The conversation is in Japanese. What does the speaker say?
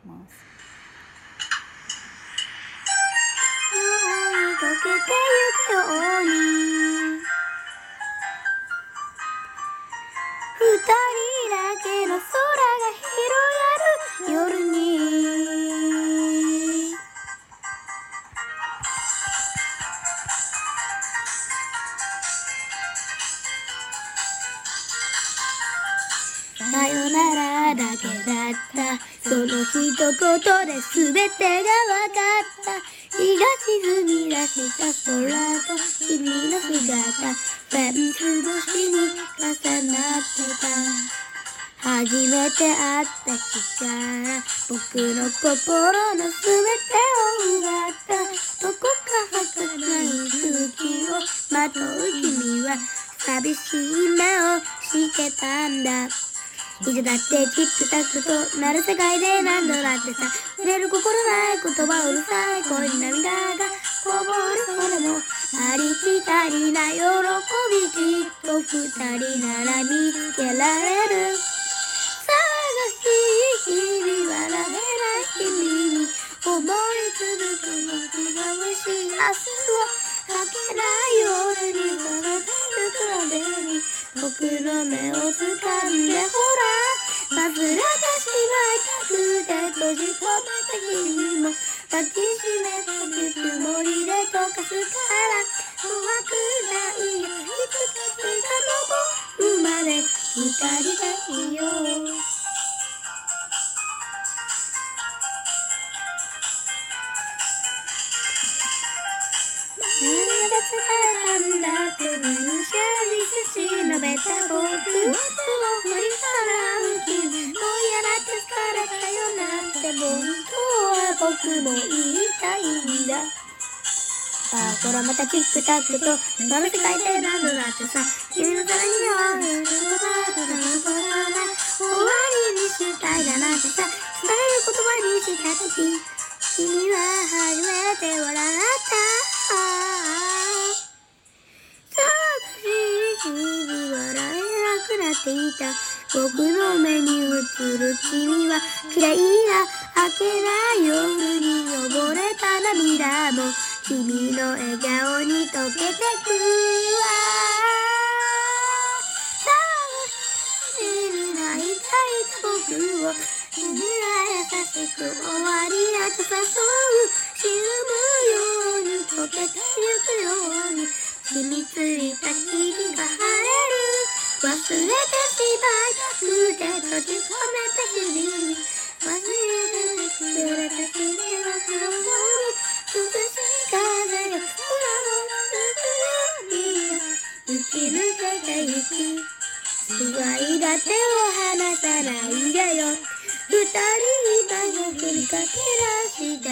きます。追いかけてゆくように二人だけの空が広がる夜に。さよならだけだった。その一言で全てが分かった。日が沈み出した空と君の姿フェンス越しに重なってた。初めて会った日から僕の心の全てを奪った。どこか儚い空気をまとう君は寂しい目をしてたんだ。いつだってチックタックとなる世界で何度だってさ触れる心ない言葉うるさい声に涙がこぼるほどもありきたりな喜びきっと二人なら見つけられる。探しい日々笑えない君に思い続く僕が欲しい明日をかけない夜に奏でる壁に僕の目を掴んでほ閉じ込めた君も抱きしめたぬくもりで溶かすから怖くないよいつか姿の僕まで二人でいようまだ伝えたんだって電車にしのべた僕当は僕も言いたいんだ。ああ、ほらまたチックタックとなる世界で何度だってさ君のためには言うことだとだとだ終わりにしたいだなってさ伝える言葉にした時君は初めて笑った。寂しい日々笑えなくなっていた。僕の目に映る君は嫌いな明けない夜に溺れた涙も君の笑顔に溶けてくわ。探に泣いたい僕を君は優しく終わりなく誘う。くて閉じ込めた日々に忘れてくれた君の顔に涼しい風が空を包むように生き抜けてゆきすごいだ手を離さないでよ二人今よ振りかけらした